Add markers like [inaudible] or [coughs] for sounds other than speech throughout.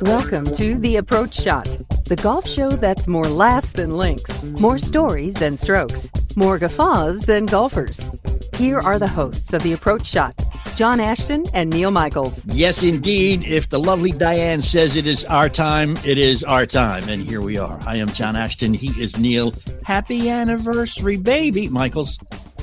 Welcome to The Approach Shot, the golf show that's more laughs than links, more stories than strokes, more guffaws than golfers. Here are the hosts of The Approach Shot, John Ashton and Neil Michaels. Yes, indeed. If the lovely Diane says it is our time, it is our time. And here we are. I am John Ashton. He is Neil. Happy anniversary, baby,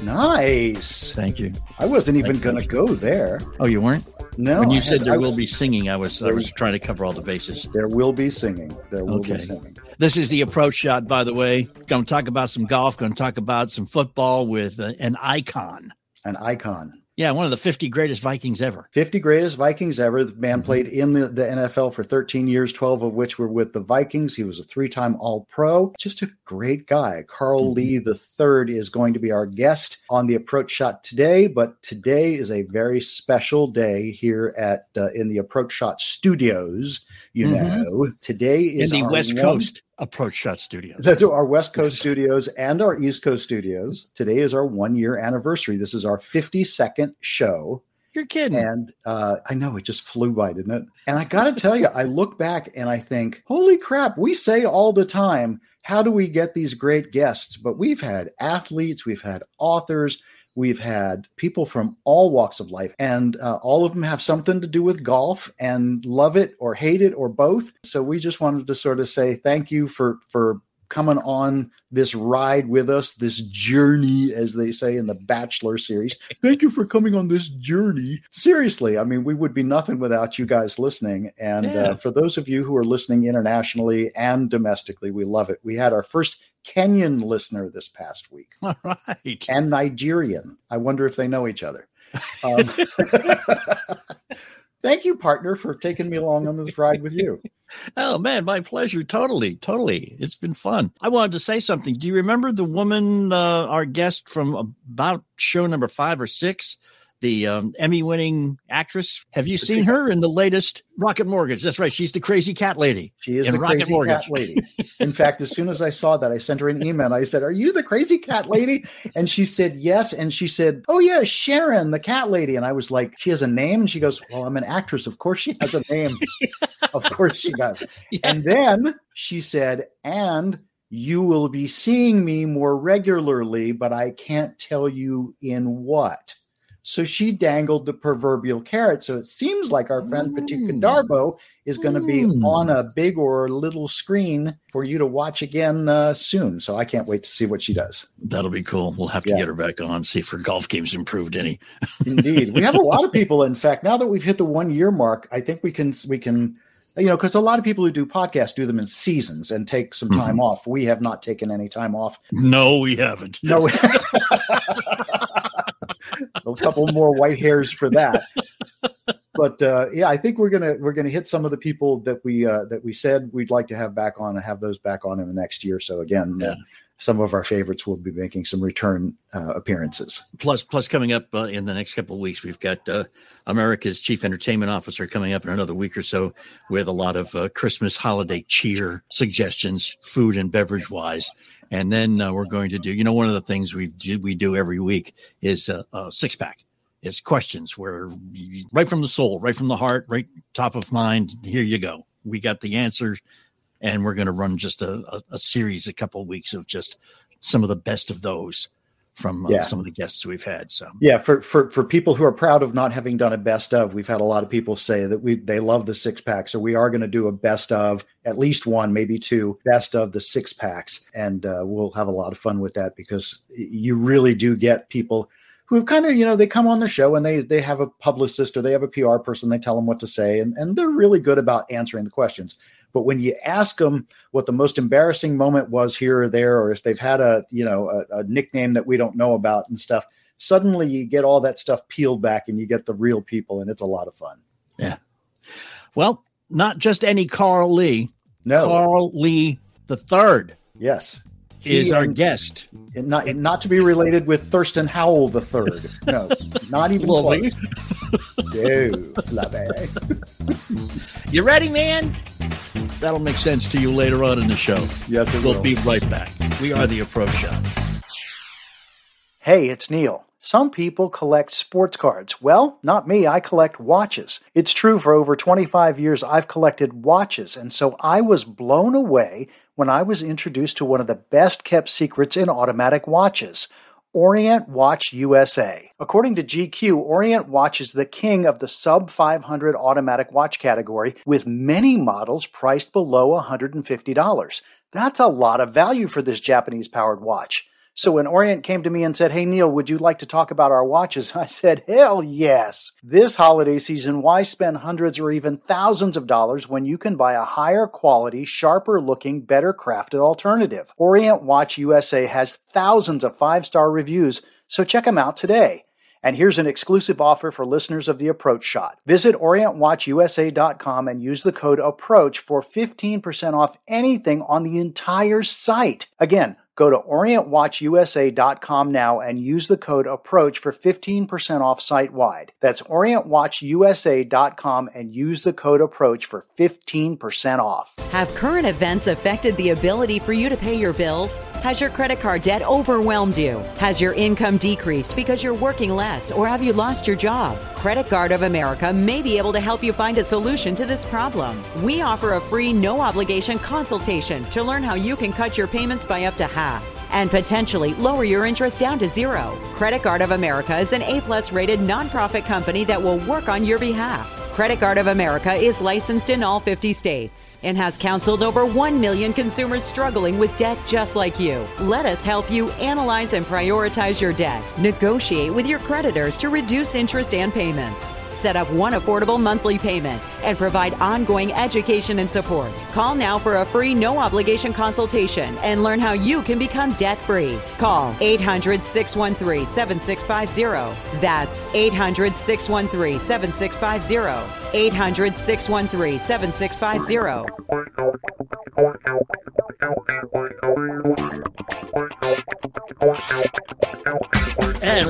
Nice. Thank you. I wasn't even going to go there. Oh, you weren't? No. When you I said had- there I will was- be singing, I was I was trying to cover all the bases. There will be singing. There will Okay. be singing. This is the approach shot, by the way. Going to talk about some golf. Going to talk about some football with uh, an icon. An icon. Yeah, one of the 50 greatest Vikings ever. 50 greatest Vikings ever. The man Mhm. played in the, the NFL for 13 years, 12 of which were with the Vikings. He was a three time All Pro. Just a great guy. Carl Mhm. Lee III is going to be our guest on the approach shot today, but today is a very special day here at uh, in the approach shot studios. You Mhm. know, today In is the West one- Coast approach shot studios. That's our West Coast studios and our East Coast studios. Today is our one year anniversary. This is our 52nd show. You're kidding. And uh, I know it just flew by, didn't it? And I got to tell you, I look back and I think, holy crap, we say all the time, how do we get these great guests? But we've had athletes, we've had authors, we've had people from all walks of life, and uh, all of them have something to do with golf and love it or hate it or both. So we just wanted to sort of say thank you for for coming on this ride with us, this journey, as they say in the Bachelor series. [laughs] Thank you for coming on this journey. Seriously, I mean, we would be nothing without you guys listening. And Yeah. uh, for those of you who are listening internationally and domestically, we love it. We had our first Kenyan listener this past week [laughs] All right. and Nigerian. I wonder if they know each other. Um, [laughs] thank you, partner, for taking me along on this ride with you. [laughs] Oh man, my pleasure. Totally, totally. It's been fun. I wanted to say something. Do you remember the woman, uh, our guest from about show number five or six, the um, Emmy-winning actress? Have you seen her in the latest Rocket Mortgage? That's right. She's the crazy cat lady. She is In the Rocket crazy Mortgage. cat lady. In fact, as soon as I saw that, I sent her an email. I said, "Are you the crazy cat lady?" And she said, "Yes." And she said, "Oh yeah, Sharon, the cat lady." And I was like, "She has a name?" And she goes, "Well, I'm an actress. Of course she has a name. [laughs] of course she does." And then she said, "And." You will be seeing me more regularly, but I can't tell you in what. So she dangled the proverbial carrot. So it seems like our friend Patrika Mm. Darbo is going to be Mm. on a big or little screen for you to watch again uh, soon. So I can't wait to see what she does. That'll be cool. We'll have to Yeah. get her back on, see if her golf game's improved any. [laughs] Indeed, we have a lot of people. In fact, now that we've hit the one year mark, I think we can we can. You know, because a lot of people who do podcasts do them in seasons and take some Mm-hmm. time off. We have not taken any time off. No, we haven't. No, [laughs] [laughs] a couple more white hairs for that. But uh, yeah, I think we're gonna we're gonna hit some of the people that we uh, that we said we'd like to have back on and have those back on in the next year. So again, uh, some of our favorites will be making some return uh, appearances. plus plus coming up uh, in the next couple of weeks we've got uh, america's chief entertainment officer coming up in another week or so with a lot of uh, christmas holiday cheer suggestions food and beverage wise and then uh, we're going to do you know one of the things we do we do every week is uh, a six pack is questions where right from the soul right from the heart right top of mind here you go. We got the answers and we're going to run just a, a, a series a couple of weeks of just some of the best of those from uh, Yeah. some of the guests we've had. So Yeah, for, for for people who are proud of not having done a best of, we've had a lot of people say that we they love the six pack, so we are going to do a best of at least one, maybe two best of the six packs, and uh, we'll have a lot of fun with that because you really do get people who have kind of you know they come on the show and they they have a publicist or they have a PR person, they tell them what to say, and and they're really good about answering the questions. But when you ask them what the most embarrassing moment was here or there, or if they've had a you know a, a nickname that we don't know about and stuff, suddenly you get all that stuff peeled back and you get the real people, and it's a lot of fun. Yeah. Well, not just any Carl Lee. No, Carl Lee the third yes, is our and- guest. and not and not to be related with Thurston Howell the third. No, not even Lovely. close. Dude, love it. You ready, man? That'll make sense to you later on in the show. Yes, it We'll will. be right back. We are the Approach Shot. Hey, it's Neil. Some people collect sports cards. Well, not me. I collect watches. It's true for over 25 years I've collected watches, and so I was blown away when I was introduced to one of the best kept secrets in automatic watches. Orient Watch USA. According to GQ, Orient Watch is the king of the sub 500 automatic watch category with many models priced below $150. That's a lot of value for this Japanese powered watch. So when Orient came to me and said, Hey Neil, would you like to talk about our watches? [laughs] I said, Hell yes. This holiday season, why spend hundreds or even thousands of dollars when you can buy a higher quality, sharper looking, better crafted alternative? Orient Watch USA has thousands of five star reviews, so check them out today. And here's an exclusive offer for listeners of the Approach Shot. Visit OrientWatchUSA.com and use the code APPROACH for 15% off anything on the entire site. Again, go to OrientWatchUSA.com now and use the code APPROACH for 15% off site wide. That's OrientWatchUSA.com and use the code APPROACH for 15% off. Have current events affected the ability for you to pay your bills? Has your credit card debt overwhelmed you? Has your income decreased because you're working less or have you lost your job? Credit Card of America may be able to help you find a solution to this problem. We offer a free no obligation consultation to learn how you can cut your payments by up to half and potentially lower your interest down to zero. Credit Card of America is an A-plus rated nonprofit company that will work on your behalf. Credit Card of America is licensed in all 50 states and has counseled over 1 million consumers struggling with debt just like you. Let us help you analyze and prioritize your debt. Negotiate with your creditors to reduce interest and payments. Set up one affordable monthly payment and provide ongoing education and support. Call now for a free no obligation consultation and learn how you can become debt free. Call 800 613 7650. That's 800 613 7650. 800 613 7650. And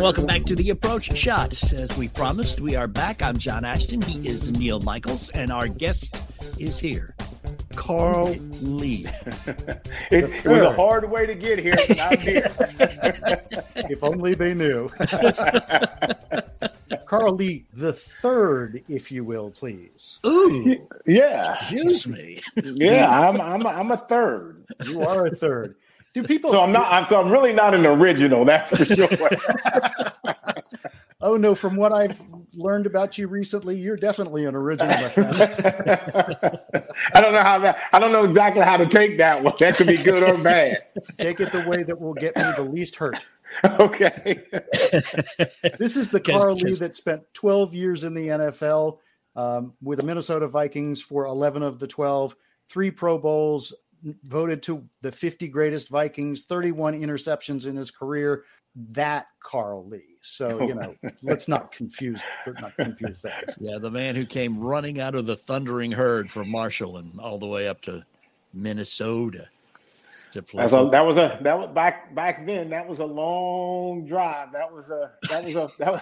welcome back to the Approach Shot. As we promised, we are back. I'm John Ashton. He is Neil Michaels, and our guest is here, Carl Lee. [laughs] It, it was a hard way to get here. but I'm here. [laughs] If only they knew. [laughs] Carl Lee the third, if you will, please. Ooh, yeah, excuse me. yeah. I'm I'm a, I'm a third. You are a third. Do people? So I'm not. I'm, so I'm really not an original. That's for sure. [laughs] Oh no! From what I've learned about you recently, you're definitely an original. [laughs] I don't know how that. I don't know exactly how to take that one. That could be good or bad. [laughs] Take it the way that will get me the least hurt. Okay. This is the Because- Carl Lee because- that spent 12 years in the NFL um, with the Minnesota Vikings for 11 of the 12, three Pro Bowls, voted to the 50 greatest Vikings, 31 interceptions in his career. That Carl Lee. So you know, [laughs] let's not confuse. Not confuse that. Yeah, the man who came running out of the thundering herd from Marshall and all the way up to Minnesota to play. That's a, that was a that was back back then. That was a long drive. That was a that was a that was,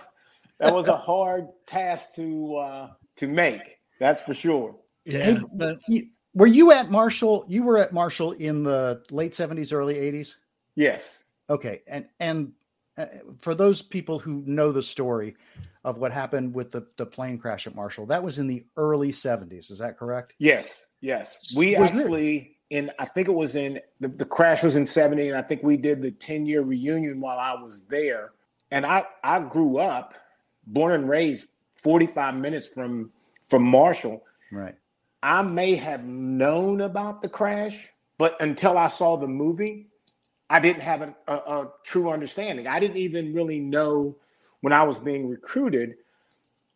that was a hard task to uh, to make. That's for sure. yeah, but You- Were you at Marshall? You were at Marshall in the late 70s, early 80s. Yes. Okay, and and uh, for those people who know the story of what happened with the the plane crash at Marshall, that was in the early 70s. Is that correct? Yes. Yes. We Was actually in I think it was in the, the crash was in 70 and I think we did the 10 year reunion while I was there. And I I grew up born and raised 45 minutes from from Marshall. Right. I may have known about the crash, but until I saw the movie, I didn't have a, a, a true understanding. I didn't even really know when I was being recruited.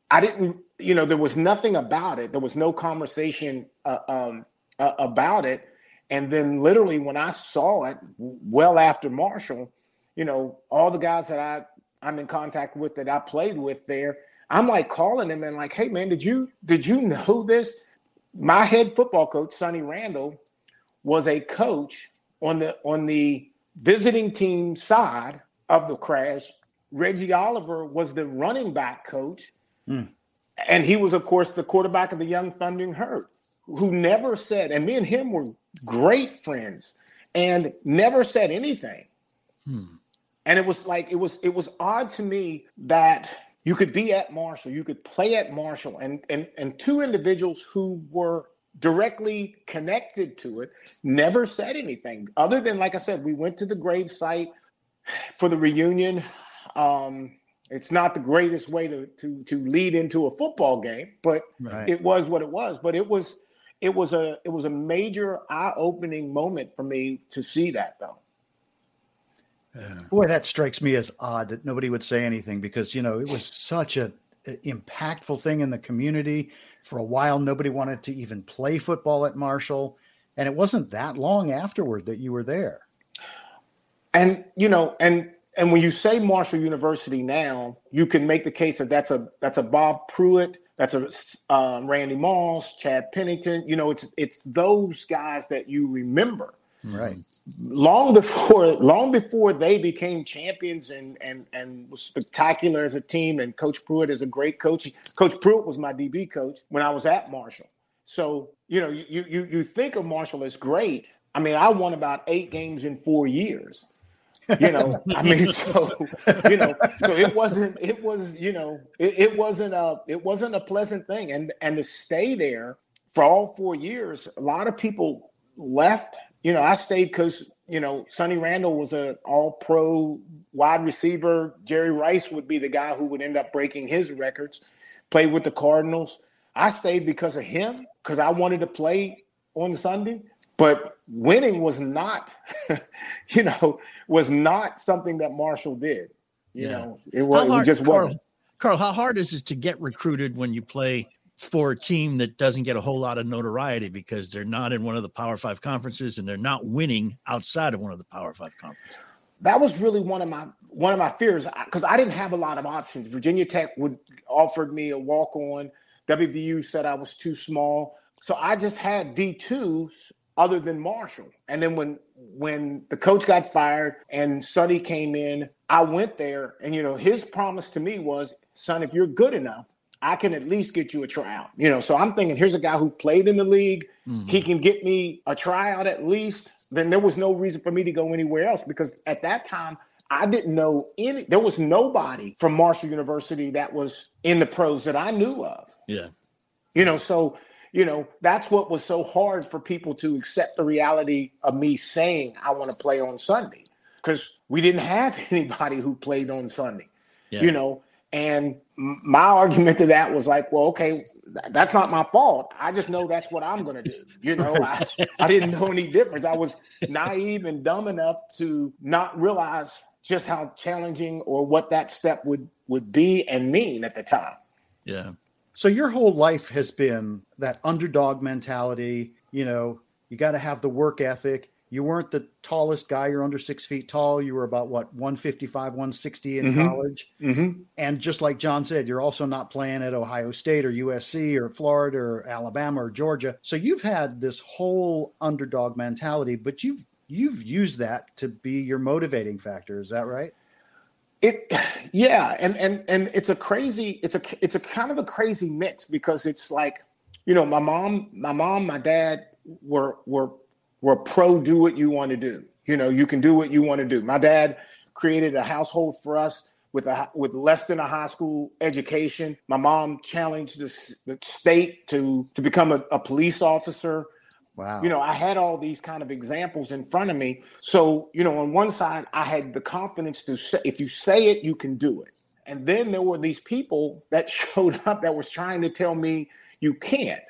I didn't, you know, there was nothing about it. There was no conversation uh, um, uh, about it. And then, literally, when I saw it, well after Marshall, you know, all the guys that I I'm in contact with that I played with there, I'm like calling them and like, hey man, did you did you [laughs] know this? My head football coach, Sonny Randle, was a coach on the on the visiting team side of the crash. Reggie Oliver was the running back coach. Mm. And he was, of course, the quarterback of the Young Thundering Herd, who never said, and me and him were great friends and never said anything. Hmm. And it was like, it was, it was odd to me that you could be at Marshall, you could play at Marshall, and and and two individuals who were directly connected to it never said anything other than like I said, we went to the grave site for the reunion. Um, it's not the greatest way to to to lead into a football game, but right. it was what it was. But it was it was a it was a major eye-opening moment for me to see that though. Boy, that strikes me as odd that nobody would say anything because you know it was such a, a impactful thing in the community. For a while, nobody wanted to even play football at Marshall, and it wasn't that long afterward that you were there. And you know, and and when you say Marshall University now, you can make the case that that's a that's a Bob Pruett, that's a um, Randy Moss, Chad Pennington. You know, it's it's those guys that you remember. Right. Long before long before they became champions and and and was spectacular as a team and coach pruett is a great coach. Coach pruett was my db coach when i was at marshall. So you know you you you think of marshall as great. I mean i won about eight games in four years you know? I mean [laughs] so you know so it wasn't it was you know it, it wasn't a it wasn't a pleasant thing. And and to stay there for all four years a lot of people left you know, I stayed because you know Sonny Randle was an All Pro wide receiver. Jerry Rice would be the guy who would end up breaking his records. Played with the Cardinals. I stayed because of him because I wanted to play on Sunday. But winning was not, [laughs] you know, was not something that Marshall did. You yeah. know, it was hard, it just Carl, wasn't. Carl, how hard is it to get recruited when you play for a team that doesn't get a whole lot of notoriety because they're not in one of the Power Five conferences and they're not winning outside of one of the Power Five conferences. That was really one of my one of my fears because I didn't have a lot of options. Virginia Tech would offered me a walk on. WVU said I was too small, so I just had D twos other than Marshall. And then when when the coach got fired and Sonny came in, I went there, and you know his promise to me was, "Son, if you're good enough, I can at least get you a tryout. You know, so I'm thinking here's a guy who played in the league. Mm-hmm. He can get me a tryout at least. Then there was no reason for me to go anywhere else because at that time I didn't know any there was nobody from Marshall University that was in the pros that I knew of. Yeah. You know, so you know, that's what was so hard for people to accept the reality of me saying I want to play on Sunday because we didn't have [laughs] anybody who played on Sunday. Yeah. You know, and my argument to that was like, well, okay, that's not my fault. I just know that's what I'm going to do. You know, I, I didn't know any difference. I was naive and dumb enough to not realize just how challenging or what that step would would be and mean at the time. Yeah. So your whole life has been that underdog mentality. You know, you got to have the work ethic you weren't the tallest guy. You're under six feet tall. You were about what 155, 160 in mm-hmm. college. Mm-hmm. And just like John said, you're also not playing at Ohio State or USC or Florida or Alabama or Georgia. So you've had this whole underdog mentality, but you've you've used that to be your motivating factor. Is that right? It, yeah, and and and it's a crazy. It's a it's a kind of a crazy mix because it's like, you know, my mom, my mom, my dad were were were pro do what you want to do. You know, you can do what you want to do. My dad created a household for us with a with less than a high school education. My mom challenged the, the state to to become a, a police officer. Wow. You know, I had all these kind of examples in front of me. So, you know, on one side, I had the confidence to say, if you say it, you can do it. And then there were these people that [laughs] showed up that was trying to tell me you can't.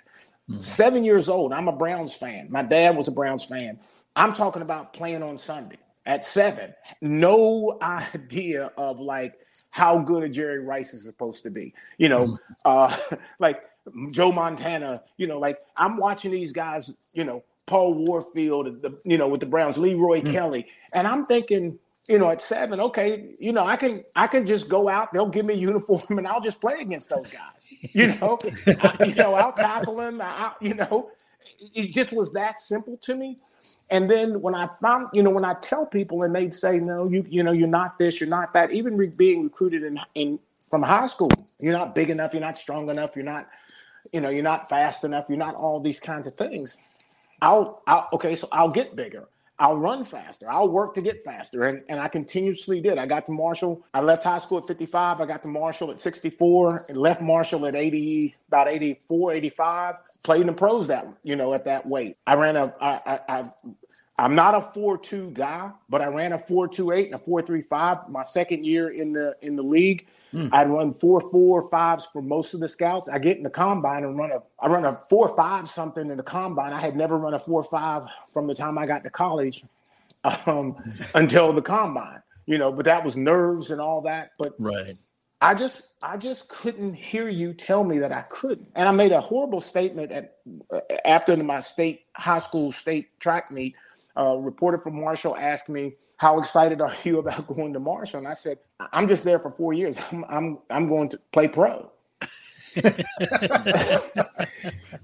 Mm-hmm. Seven years old, I'm a Browns fan. My dad was a Browns fan. I'm talking about playing on Sunday at seven. No [laughs] idea of like how good a Jerry Rice is supposed to be. You know, mm-hmm. uh, [laughs] like Joe Montana, you know, like I'm watching these guys, you know, Paul Warfield, the, you know, with the Browns, Leroy mm. Kelly, and I'm thinking, you know, at seven, okay, you know, I can I can just go out. They'll give me a uniform, and I'll just play against those guys. You know, I, you know, I'll tackle them. I, you know, it just was that simple to me. And then when I found, you know, when I tell people and they'd say, no, you, you know, you're not this, you're not that. Even re- being recruited in in from high school, you're not big enough, you're not strong enough, you're not you know, you're not fast enough, you're not all these kinds of things. I'll, I'll okay, so I'll get bigger. I'll run faster. I'll work to get faster. And, and I continuously did. I got to Marshall. I left high school at 55. I got to Marshall at 64 and left Marshall at 80, about 84, 85. Played in the pros that, you know, at that weight. I ran a, I, I, I I'm not a 4-2 guy, but I ran a 4-2-8 and a 4-3-5 my second year in the in the league. Mm. I'd run four four fives for most of the scouts. I get in the combine and run a I run a four five something in the combine. I had never run a four five from the time I got to college [laughs] um, until the combine. You know, but that was nerves and all that. But right. I just I just couldn't hear you tell me that I couldn't. And I made a horrible statement at after my state high school state track meet. A reporter from Marshall asked me, how excited are you about [laughs] going to Marshall? And I said, I'm just there for four years. I'm I'm I'm going to play pro. [laughs]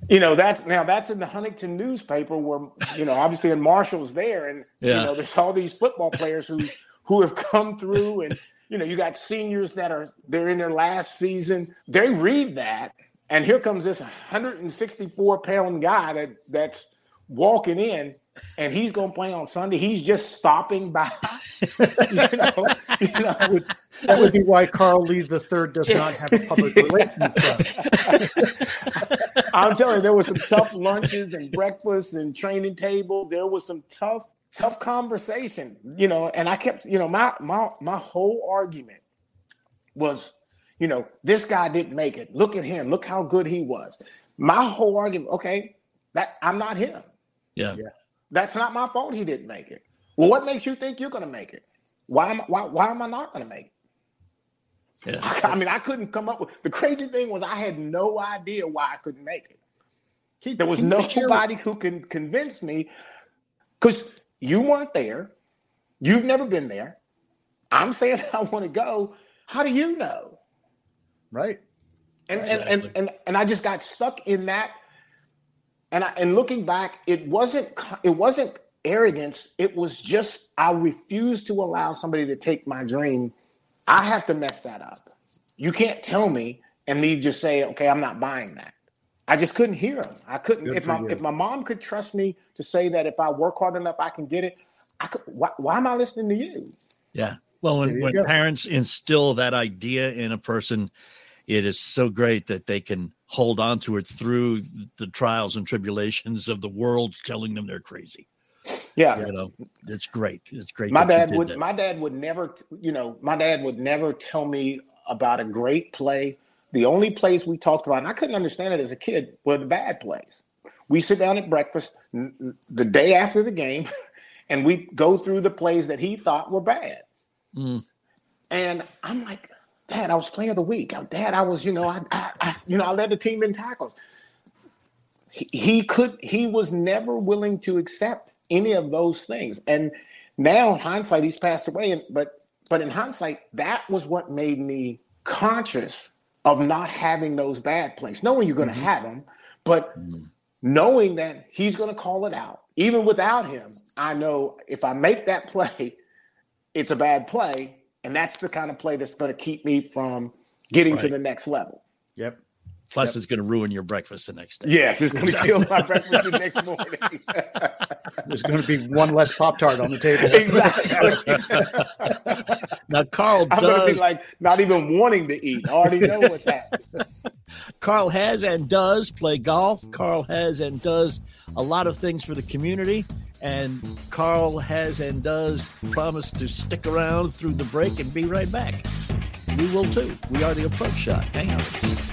you know, that's now that's in the Huntington newspaper where you know, obviously in Marshall's there, and yeah. you know, there's all these football players who who have come through and you know, you got seniors that are they're in their last season. They read that, and here comes this 164 pound guy that that's walking in and he's going to play on Sunday. He's just stopping by. [laughs] [laughs] you know, you know, [laughs] would, that would be why Carl Lee the third does not have a public relations I'm telling you, there was some tough lunches and breakfasts and training table. There was some tough, tough conversation. You know, and I kept, you know, my my my whole argument was, you know, this guy didn't make it. Look at him. Look how good he was. My whole argument, okay, that I'm not him. Yeah. yeah. That's not my fault he didn't make it. Well, what makes you think you're going to make it? Why am I, why, why am I not going to make it? Yeah. [laughs] I mean, I couldn't come up with the crazy thing was I had no idea why I couldn't make it. He, there was nobody who can convince me because you weren't there. You've never been there. I'm saying [laughs] I want to go. How do you know? Right. And, exactly. and, and and and I just got stuck in that and I, and looking back, it wasn't it wasn't arrogance. It was just I refused to allow somebody to take my dream. I have to mess that up. You can't tell me and me just say, okay, I'm not buying that. I just couldn't hear him. I couldn't. Good if my you. if my mom could trust me to say that if I work hard enough, I can get it. I could. Why, why am I listening to you? Yeah. Well, when, when parents instill that idea in a person, it is so great that they can hold on to it through the trials and tribulations of the world telling them they're crazy. Yeah, you know, it's great. It's great. My dad would. That. My dad would never. You know, my dad would never tell me about a great play. The only plays we talked about, and I couldn't understand it as a kid, were the bad plays. We sit down at breakfast the day after the game, [laughs] and we go through the plays that he thought were bad. Mm. And I'm like, Dad, I was player of the week. Dad, I was, you know, I, I, I you know, I led the team in tackles. He, he could, he was never willing to accept any of those things. And now, in hindsight, he's passed away. And but, but in hindsight, that was what made me conscious of not having those bad plays, knowing you're going to mm-hmm. have them, but mm-hmm. knowing that he's going to call it out. Even without him, I know if I make that [laughs] play, it's a bad play and that's the kind of play that's going to keep me from getting right. to the next level. Yep. Plus, yep. it's going to ruin your breakfast the next day. Yes, it's going to kill my breakfast the next morning. [laughs] There's going to be one less Pop Tart on the table. [laughs] Exactly. [laughs] Now, Carl I'm does. gonna be like not even wanting to eat. I already know what's happening. Carl has and does play golf. Carl has and does a lot of things for the community. And Carl has and does promise to stick around through the break and be right back. We will too. We are the approach shot. Hang on.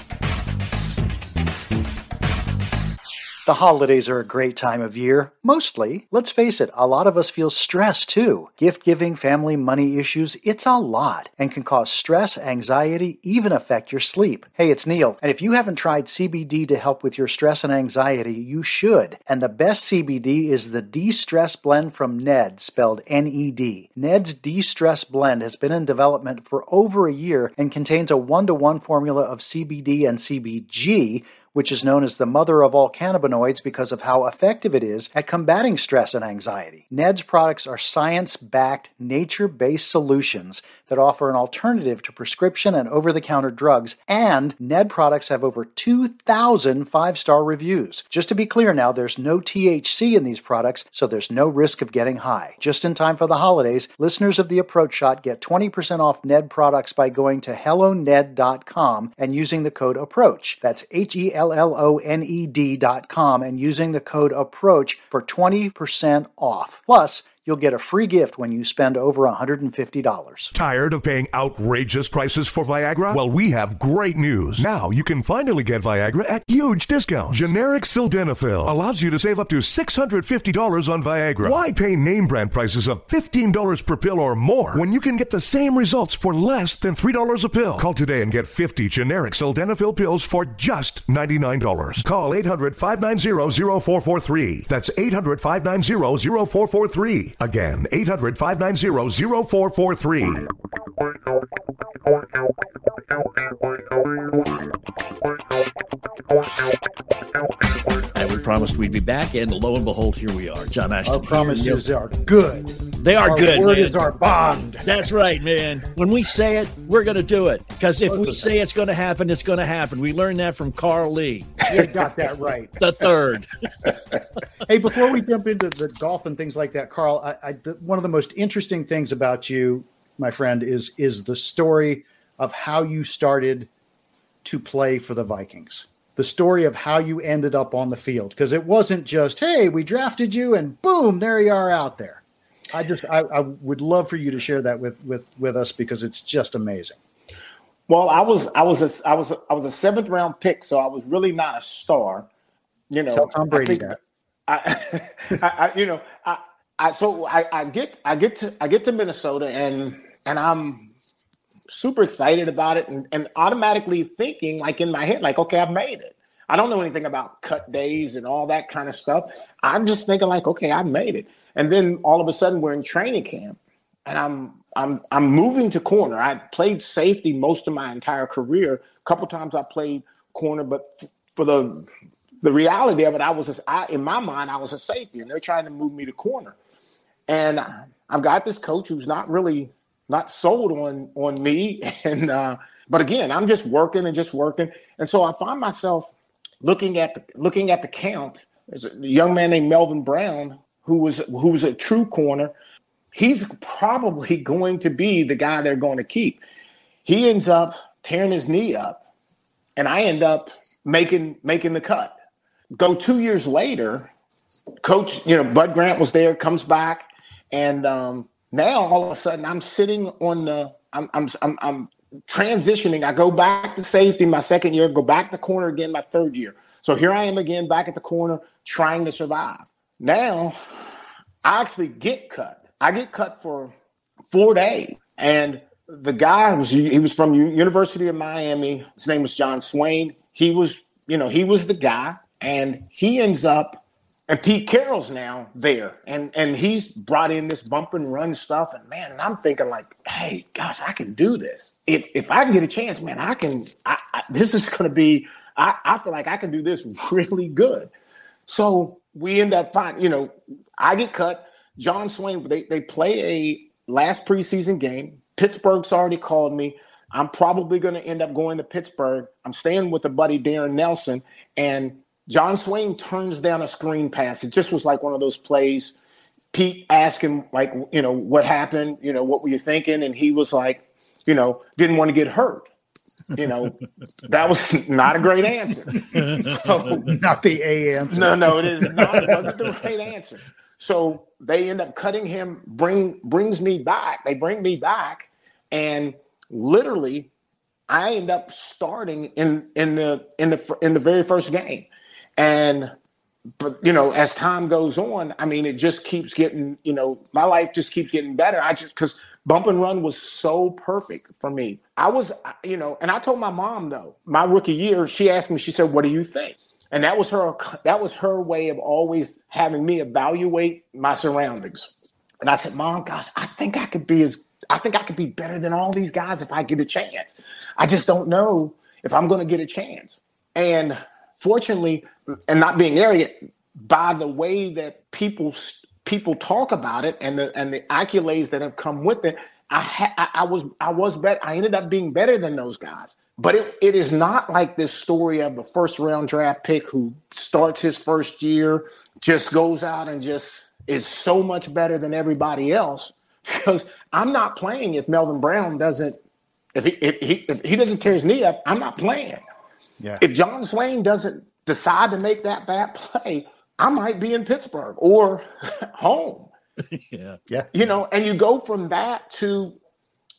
The holidays are a great time of year. Mostly, let's face it, a lot of us feel stressed too. Gift giving, family, money issues, it's a lot and can cause stress, anxiety, even affect your sleep. Hey, it's Neil, and if you haven't tried CBD to help with your stress and anxiety, you should. And the best CBD is the De Stress Blend from Ned, spelled N E D. Ned's De Stress Blend has been in development for over a year and contains a one to one formula of CBD and CBG which is known as the mother of all cannabinoids because of how effective it is at combating stress and anxiety. NED's products are science backed, nature based solutions that offer an alternative to prescription and over the counter drugs, and NED products have over 2,000 five star reviews. Just to be clear now, there's no THC in these products, so there's no risk of getting high. Just in time for the holidays, listeners of the Approach Shot get 20% off NED products by going to helloned.com and using the code APPROACH. That's H E L L O N E D dot and using the code APPROACH for 20% off. Plus, you'll get a free gift when you spend over $150. Tired of paying outrageous prices for Viagra? Well, we have great news. Now you can finally get Viagra at huge discounts. Generic Sildenafil allows you to save up to $650 on Viagra. Why pay name brand prices of $15 per pill or more when you can get the same results for less than $3 a pill? Call today and get 50 generic Sildenafil pills for just $99. Call 800 590 0443. That's 800 590 0443. Again, 800 590 0443. Promised we'd be back, and lo and behold, here we are. John Ashton. Our here. promises are good. They are Our good. word man. is our bond. That's right, man. When we say it, we're going to do it. Because if we say it's going to happen, it's going to happen. We learned that from Carl Lee, You got that right. [laughs] the third. [laughs] Hey, before we jump into the golf and things like that, Carl, I, I, the, one of the most interesting things about you, my friend, is is the story of how you started to play for the Vikings. The story of how you ended up on the field, because it wasn't just, "Hey, we drafted you, and boom, there you are out there." I just, I, I would love for you to share that with with with us because it's just amazing. Well, I was I was a I was a, I was a seventh round pick, so I was really not a star. You know, Tell Tom I Brady that. I, [laughs] I, I you know, I, I so I, I get I get to I get to Minnesota and and I'm super excited about it and, and automatically thinking like in my head, like, okay, I've made it. I don't know anything about cut days and all that kind of stuff. I'm just thinking like, okay, I made it. And then all of a sudden we're in training camp and I'm I'm I'm moving to corner. I played safety most of my entire career. A couple times I played corner, but f- for the the reality of it, I was a, I, in my mind I was a safety, and they're trying to move me to corner. And I've got this coach who's not really not sold on on me, [laughs] and uh, but again, I'm just working and just working, and so I find myself looking at the looking at the count. There's a young man named Melvin Brown who was who was a true corner. He's probably [laughs] going to be the guy they're going to keep. He ends up tearing his knee up, and I end up making making the cut. Go two years later, coach, you know, Bud Grant was there, comes back, and um, now all of a sudden I'm sitting on the I'm I'm I'm, I'm transitioning. I go back to safety my second year, go back to corner again my third year. So here I am again back at the corner trying to survive. Now I actually get cut. I get cut for four days. And the guy was he was from University of Miami. His name was John Swain. He was, you know, he was the guy, and he ends up and Pete Carroll's now there, and and he's brought in this bump and run stuff, and man, and I'm thinking like, hey, gosh, I can do this. If if I can get a chance, man, I can. I, I, this is going to be. I, I feel like I can do this [laughs] really good. So we end up finding, you know, I get cut. John Swain, they they play a last preseason game. Pittsburgh's already called me. I'm probably going to end up going to Pittsburgh. I'm staying with a buddy, Darren Nelson, and John Swain turns down a screen pass. It just was like one of those plays. Pete asked him like, you know, what happened? You know, what were you thinking? And he was like, you know, didn't want to get hurt. You know, that was [laughs] not a great answer. [laughs] So not the A answer. No, no, it is not. It wasn't the right answer. So they end up cutting him. Bring brings me back. They bring me back, and literally, I end up starting in in the in the in the very first game, and but you know, as time goes on, I mean, it just keeps getting. You know, my life just keeps getting better. I just because bump and run was so perfect for me. I was, you know, and I told my mom though, my rookie year, she asked me, she said, "What do you think?" and that was her that was her way of always having me evaluate my surroundings and i said mom gosh i think i could be as i think i could be better than all these guys if i get a chance i just don't know if i'm going to get a chance and fortunately and not being arrogant by the way that people people talk about it and the and the accolades that have come with it I, ha- I, was I was better. I ended up being better than those guys. But it, it is not like this story of a first round draft pick who starts his first year, just goes out and just is so much better than everybody else. [laughs] Because I'm not playing if Melvin Brown doesn't, if he, if he, if he doesn't tear his knee up, I'm not playing. Yeah. If John Swain doesn't decide to make that bad play, I might be in Pittsburgh or [laughs] home. yeah. [laughs] Yeah. You know, and you go from that to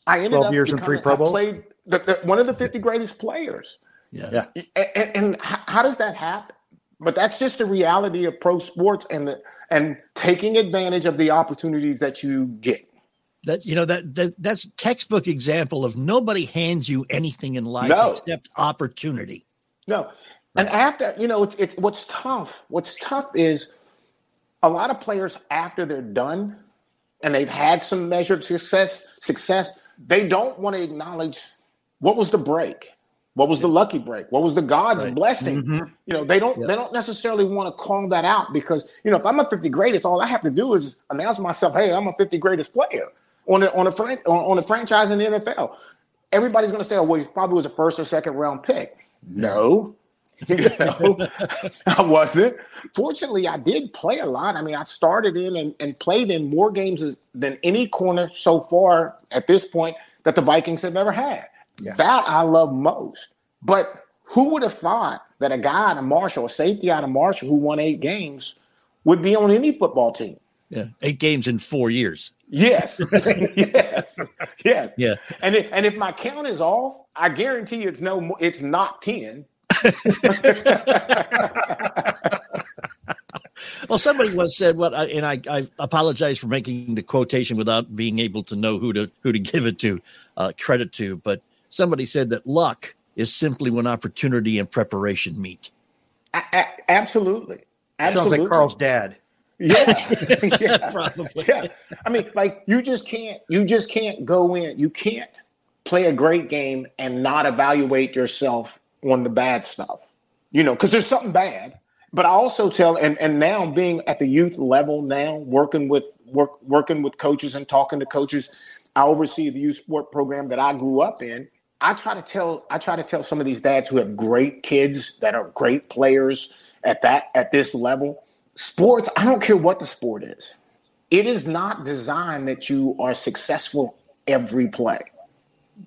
I ended 12 up years and three Pro Bowls. Played, the, the, one of the 50 greatest players. Yeah. yeah. And, and how does that happen? But that's just the reality of pro sports and the and taking advantage of the opportunities that you get. That you know that, that that's textbook example of nobody hands you anything in life no. except opportunity. No. And after, you know, it's, it's what's tough. What's tough is a lot of players after they're done and they've had some measured success, success, they don't want to acknowledge what was the break? What was the lucky break? What was the God's right. blessing? Mm-hmm. You know, they don't they don't necessarily want to call that out because you know if I'm a 50 greatest, all I have to do is announce myself, hey, I'm a 50 greatest player on a on a fran- on a franchise in the NFL. Everybody's going to say, oh, well, he probably was a first or second round pick. No, [laughs] you know, I wasn't. Fortunately, I did play a lot. I mean, I started in and, and played in more games than any corner so far at this point that the Vikings have ever had. Yeah. That I love most. But who would have thought that a guy out of Marshall, a safety out of Marshall who won eight games, would be on any football team? Yeah, eight games in four years. Yes, [laughs] yes, yes. Yeah. And if, and if my count is off, I guarantee you it's no, it's not ten. [laughs] well, somebody once said what, and I, I, apologize for making the quotation without being able to know who to who to [laughs] give it to, uh, credit to. But somebody said that luck is simply when opportunity and preparation meet. A- a- absolutely. absolutely. Sounds like Carl's dad. Yeah. [laughs] [laughs] yeah. Probably. Yeah. I mean, like you just can't you just can't go in. You can't play a great game and not evaluate yourself on the bad stuff. You know, because there's something bad. But I also tell and and now being at the youth level now, working with work working with coaches and talking to coaches, I oversee the youth sport program that I grew up in. I try to tell I try to tell some of these dads who have great kids that are great players at that at this level. Sports, I don't care what the sport is. It is not designed that you are successful every play.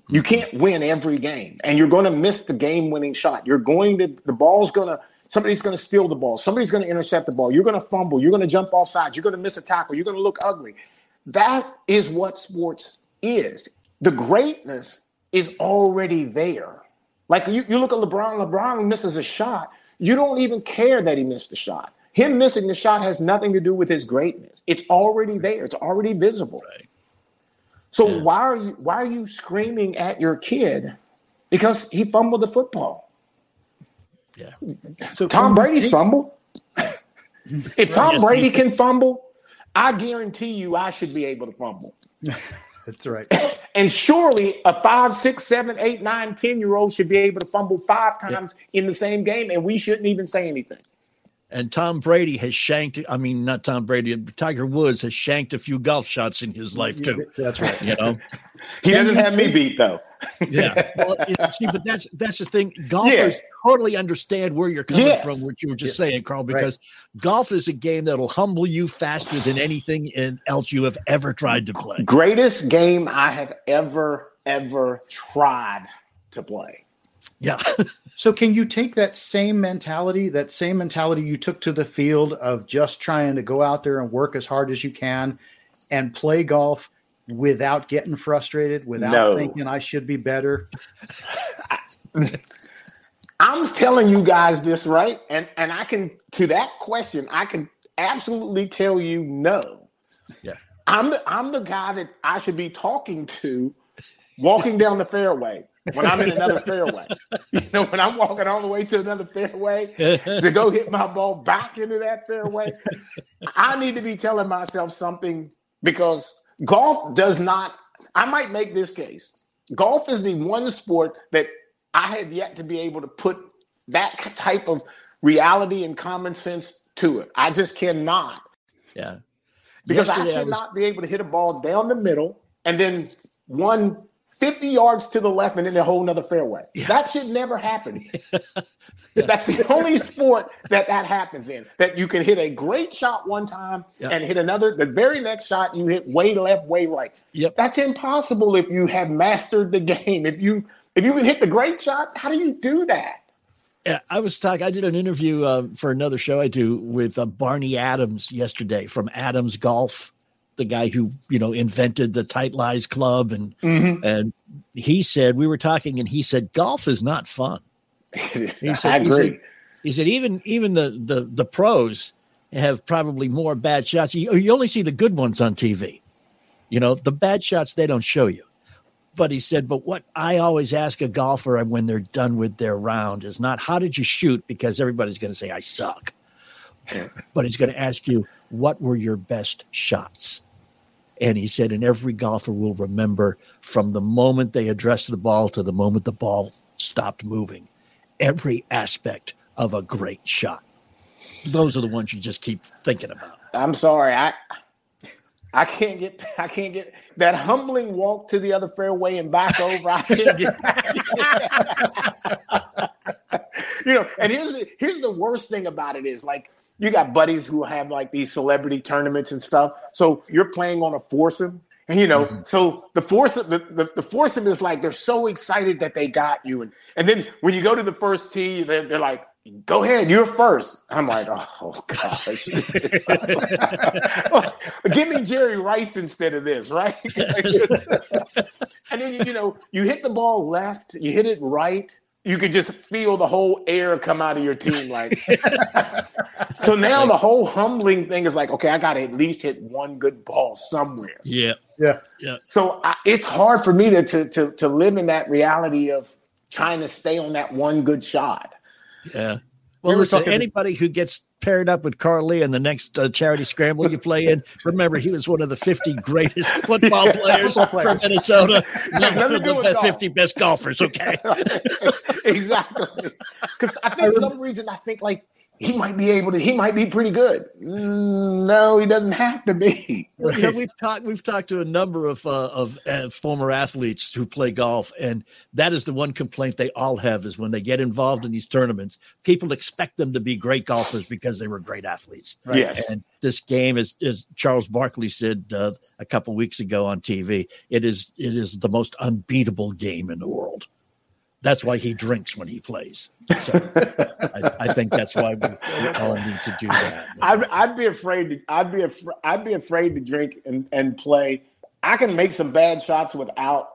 You can't win every game and you're going to miss the game-winning shot. You're going to the ball's going to somebody's going to steal the ball. Somebody's going to intercept the ball. You're going to fumble. You're going to jump off sides. You're going to miss a tackle. You're going to look ugly. That is what sports is. The greatness is already there. Like you, you look at LeBron, LeBron misses a shot. You don't even care that he missed the shot. Him missing the shot has nothing to do with his greatness. It's already there. It's already visible. Right. So yeah. why are you why are you screaming at your kid because he fumbled the football? Yeah. So Tom Brady's fumble. [laughs] if Tom Brady can fumble, I guarantee you I should be able to fumble. [laughs] That's right. [coughs] and surely a five, six, seven, eight, nine, ten year old should be able to fumble five times yeah. in the same game, and we shouldn't even say anything. And Tom Brady has shanked. I mean, not Tom Brady. Tiger Woods has shanked a few golf shots in his life too. That's right. You know, [laughs] he doesn't have me beat though. yeah. Well, see, but that's that's the thing. [laughs] Golfers yeah. totally understand where you're coming yes. from. What you were just yeah. saying, Carl, because right. golf is a game that'll humble you faster than anything else you have ever tried to play. Greatest game I have ever ever tried to play. Yeah. [laughs] so can you take that same mentality, that same mentality you took to the field of just trying to go out there and work as hard as you can and play golf without getting frustrated, without no. thinking I should be better? [laughs] I'm telling you guys this right, and and I can to that question, I can absolutely tell you no. Yeah, I'm the I'm the guy that I should be talking to, walking down the fairway when I'm in another fairway. [laughs] You know, when I'm walking all the way to another fairway to go hit my ball back into that fairway, I need to be telling myself something because golf does not, I might make this case. Golf is the one sport that I have yet to be able to put that type of reality and common sense to it. I just cannot. Yeah. Because Yesterday I should I was... not be able to hit a ball down the middle and then one 50 yards to the left and then a whole nother fairway. Yeah. That should never happen. [laughs] yeah. That's the only sport that that happens in. That you can hit a great shot one time and hit another. The very next shot you hit way left, way right. Yep. That's impossible if you have mastered the game. If you if you can hit the great shot, how do you do that? Yeah, I was talking. I did an interview uh, for another show I do with uh, Barney Adams yesterday from Adams Golf the guy who you know invented the tight lies club and mm-hmm. and he said we were talking and he said golf is not fun. He said, i agree he said, he said, even even the the the pros have probably more bad shots. You, you only see the good ones on tv you know the bad shots they don't show you. But he said but what i always ask a golfer when they're done with their round is not how did you shoot? Because everybody's going to say i suck. But he's going to ask you what were your best shots and he said, and every golfer will remember from the moment they addressed the ball to the moment the ball stopped moving, every aspect of a great shot. Those are the ones you just keep thinking about. I'm sorry, I I can't get I can't get that humbling walk to the other fairway and back over. I can't get [laughs] you know, and here's the, here's the worst thing about it is like you got buddies who have like these celebrity tournaments and stuff. So you're playing on a foursome. And you know, mm-hmm. so the foursome, the, the, the, foursome is like they're so excited that they got you, and and then when you go to the first tee, they're, they're like, "Go ahead, you're first. I'm like, "Oh gosh, [laughs] give me Jerry Rice instead of this, right?" [laughs] [laughs] and then you know, you hit the ball left, you hit it right, you could just feel the whole air come out of your team. Like, [laughs] so now the whole humbling thing is like, okay, I got to at least hit one good ball somewhere. Yeah, yeah, yeah. So I, it's hard for me to, to to to live in that reality of trying to stay on that one good shot. Yeah. Well, we listen, talking- anybody who gets paired up with Carl Lee in the next uh, charity scramble you play in, [laughs] remember he was one of the 50 greatest [laughs] football players from Minnesota. Not one of the best, 50 best golfers, okay? [laughs] exactly. Because I think some reason I think like he might be able to. He might be pretty good. No, he doesn't have to be. [laughs] Well, you know, we've talked. We've talked to a number of uh, of uh, former athletes who play golf, and that is the one complaint they all have: is when they get involved in these tournaments, people expect them to be great golfers because they were great athletes. Right? Yes. And this game is, as Charles Barkley said uh, a couple weeks ago on TV, it is it is the most unbeatable game in the world. That's why he drinks when he plays. So I, I, think that's why we all need to do that. I'd, I'd, be afraid. To, I'd be af- I'd be afraid to drink and, and play. I can make some bad shots without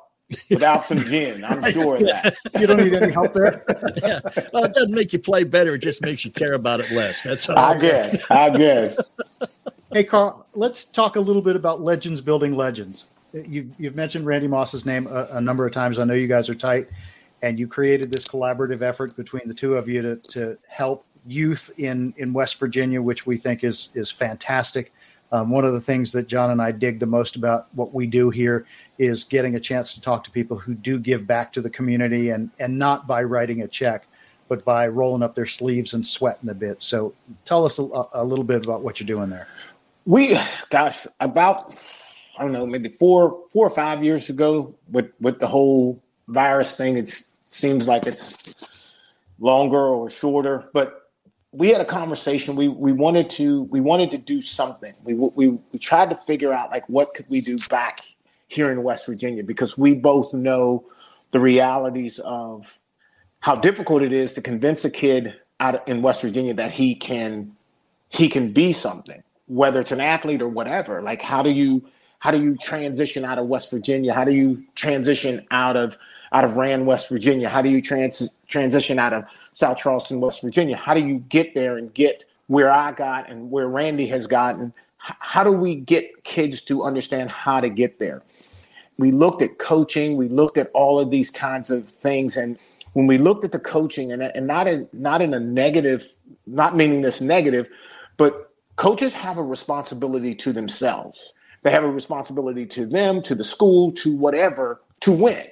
without some gin. I'm [laughs] sure of that. [laughs] You don't need any help there. yeah. Well, it doesn't make you play better. It just makes you care about it less. That's all. I guess. I guess. [laughs] Hey, Carl. Let's talk a little bit about legends building legends. You've, you've mentioned Randy Moss's name a, a number of times. I know you guys are tight and you created this collaborative effort between the two of you to, to help youth in, in West Virginia, which we think is is fantastic. Um, one of the things that John and I dig the most about what we do here is getting a chance to talk to people who do give back to the community and and not by writing a check, but by rolling up their sleeves and sweating a bit. So tell us a, a little bit about what you're doing there. We, gosh, about I don't know, maybe four four or five years ago with with the whole virus thing. It seems like it's longer or shorter, but we had a conversation. We we wanted to we wanted to do something. We we we tried to figure out like what could we do back here in West Virginia because we both know the realities of how difficult it is to convince a kid out in West Virginia that he can he can be something, whether it's an athlete or whatever. Like how do you how do you transition out of West Virginia? How do you transition out of out of Rand, West Virginia? How do you trans transition out of South Charleston, West Virginia? How do you get there and get where I got and where Randy has gotten? How do we get kids to understand how to get there? We looked at coaching, we looked at all of these kinds of things, and when we looked at the coaching and, and not in not in a negative, not meaning this negative, but coaches have a responsibility to themselves. They have a responsibility to them, to the school, to whatever, to win.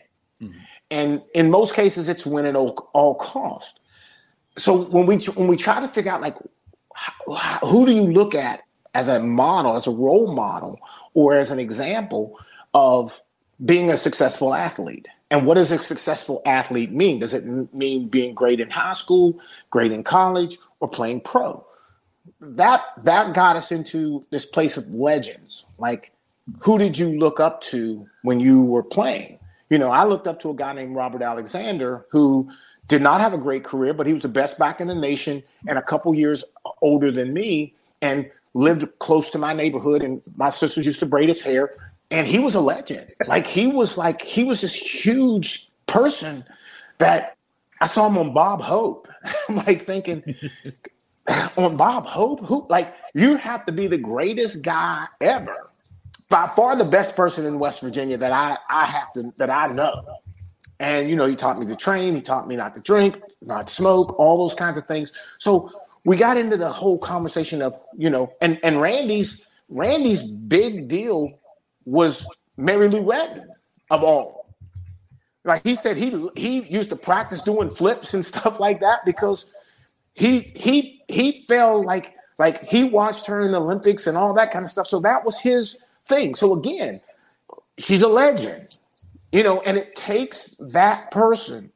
And in most cases, it's win at all, all cost. So when we when we try to figure out like how, who do you look at as a model, as a role model, or as an example of being a successful athlete? And what does a successful athlete mean? Does it mean being great in high school, great in college, or playing pro? That that got us into this place of legends. Like, who did you look up to when you were playing? You know, I looked up to a guy named Robert Alexander who did not have a great career, but he was the best back in the nation and a couple years older than me and lived close to my neighborhood. And my sisters used to braid his hair and he was a legend. Like he was like he was this huge person that I saw him on Bob Hope. [laughs] I'm like thinking [laughs] on Bob Hope, who like you have to be the greatest guy ever. By far the best person in West Virginia that I I have to that I know. And you know, he taught me to train, he taught me not to drink, not to smoke, all those kinds of things. So we got into the whole conversation of, you know, and and Randy's Randy's big deal was Mary Lou Retton of all. Like he said, he he used to practice doing flips and [laughs] stuff like that because he he he felt like like he watched her in the Olympics and all that kind of stuff. So that was his thing. So again, she's a legend, you know, and it takes that person.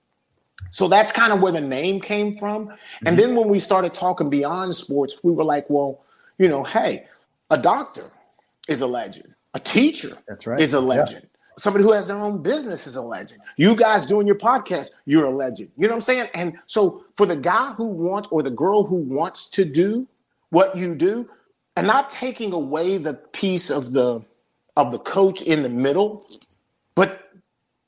So that's kind of where the name came from. Mm-hmm. And then when we started talking beyond sports, we were like, well, you know, hey, a doctor is a legend. A teacher That's right. is a legend. Yeah. Somebody who has their own business is a legend. You guys doing your podcast, you're a legend. You know what I'm saying? And so for the guy who wants or the girl who wants to do what you do, and not taking away the piece of the of the coach in the middle, but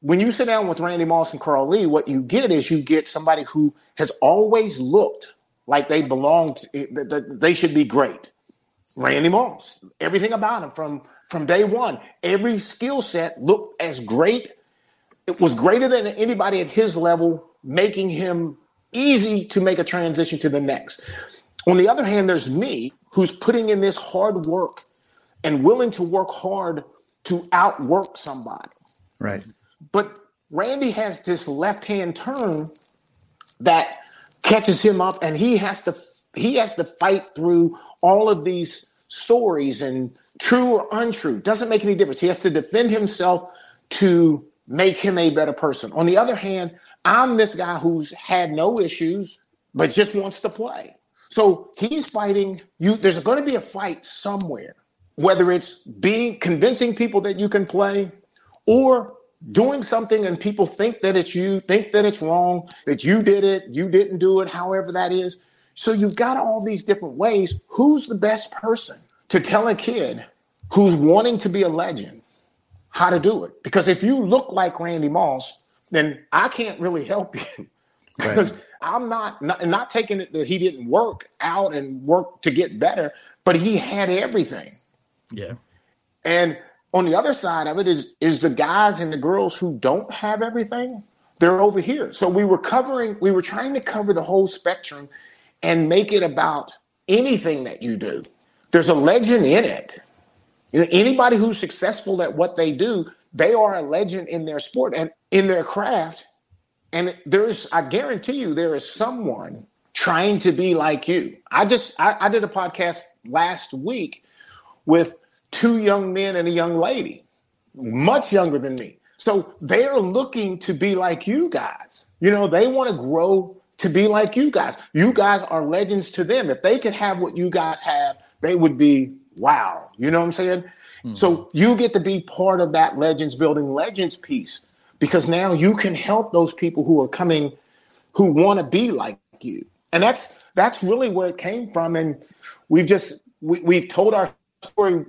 when you sit down with Randy Moss and Carl Lee, what you get is you get somebody who has always looked like they belong, that they should be great. Randy Moss, everything about him from from day one. Every skill set looked as great. It was greater than anybody at his level, making him easy to make a transition to the next. On the other hand, there's me who's putting in this hard work and willing to work hard to outwork somebody. Right. But Randy has this left hand turn that catches him up and he has to he has to fight through all of these stories and true or untrue, doesn't make any difference. He has to defend himself to make him a better person. On the other hand, I'm this guy who's had no issues, but just wants to play. So he's fighting you. There's going to be a fight somewhere, whether it's being convincing people that you can play or doing something and people think that it's you, think that it's wrong, that you did it, you didn't do it, however that is. So you've got all these different ways. Who's the best person? to tell a kid who's wanting to be a legend how to do it. Because if you look like Randy Moss, then I can't really help you. [laughs] because right. I'm not, not not taking it that he didn't work out and work to get better, but he had everything. Yeah. And on the other side of it is is the guys and the girls who don't have everything, they're over here. So we were covering, we were trying to cover the whole spectrum and make it about anything that you do there's a legend in it. You know, anybody who's successful at what they do, they are a legend in their sport and in their craft. And there's, I guarantee you, there is someone trying to be like you. I just, I, I did a podcast last week with two young men and a young lady, much younger than me. So they're looking to be like you guys. You know, they want to grow to be like you guys. You guys are legends to them. If they could have what you guys have, they would be wow. You know what I'm saying? Mm-hmm. So you get to be part of that legends building legends piece because now you can help those people who are coming who want to be like you. And that's that's really where it came from. And we've just we, we've told our story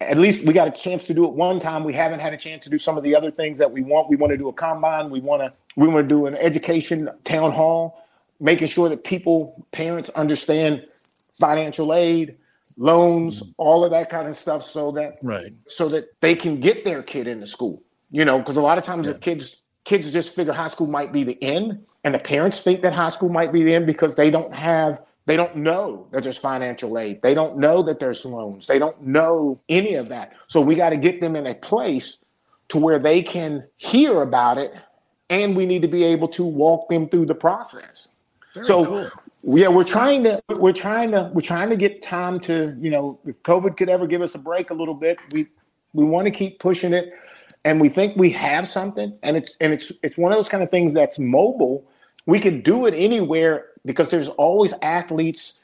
at least we got a chance to do it one time. We haven't had a chance to do some of the other things that we want. We want to do a combine. We want to we want to do an education town hall, making sure that people, parents understand financial aid, loans, mm-hmm. all of that kind of stuff, so that right, so that they can get their kid into school. You know, because a lot of times yeah. kids kids just figure high school might be the end, and the parents think that high school might be the end because they don't have they don't know that there's financial aid. They don't know that there's loans. They don't know any of that. So we got to get them in a place to where they can hear about it and we need to be able to walk them through the process. Very so cool. yeah, we're trying to we're trying to we're trying to get time to, you know, if COVID could ever give us a break a little bit, we we want to keep pushing it and we think we have something and it's and it's it's one of those kind of things that's mobile. We can do it anywhere because there's always athletes